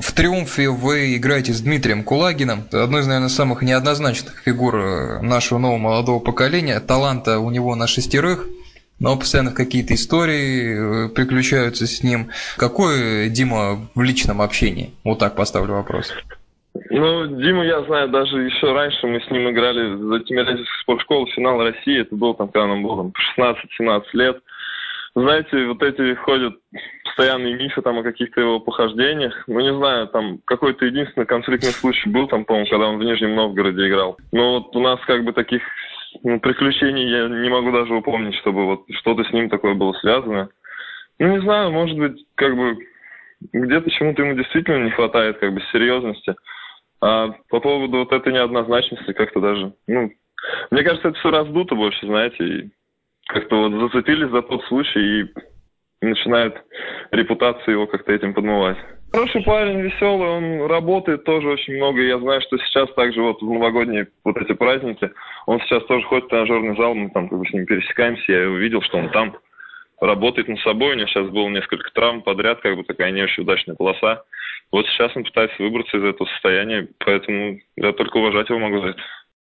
В «Триумфе» вы играете с Дмитрием Кулагиным, одной из, наверное, самых неоднозначных фигур э, нашего нового молодого поколения. Таланта у него на шестерых, но постоянно какие-то истории э, приключаются с ним. Какой Дима в личном общении? Вот так поставлю вопрос. Ну, Диму я знаю даже еще раньше, мы с ним играли за Тимирязевскую спортшколу, финал России, это был там, когда нам было там 16-17 лет. Знаете, вот эти ходят постоянные мифы там о каких-то его похождениях. Ну, не знаю, там какой-то единственный конфликтный случай был там, по-моему, когда он в Нижнем Новгороде играл. Но вот у нас как бы таких ну, приключений я не могу даже упомнить, чтобы вот что-то с ним такое было связано. Ну, не знаю, может быть, как бы где-то чему-то ему действительно не хватает как бы серьезности. А по поводу вот этой неоднозначности как-то даже, ну, мне кажется, это все раздуто больше, знаете, и как-то вот зацепились за тот случай и начинает репутацию его как-то этим подмывать. Хороший парень, веселый, он работает тоже очень много. Я знаю, что сейчас также вот в новогодние вот эти праздники, он сейчас тоже ходит в тренажерный зал, мы там как бы с ним пересекаемся, я увидел, что он там работает над собой. У него сейчас было несколько травм подряд, как бы такая не очень удачная полоса. Вот сейчас он пытается выбраться из этого состояния, поэтому я только уважать его могу за это.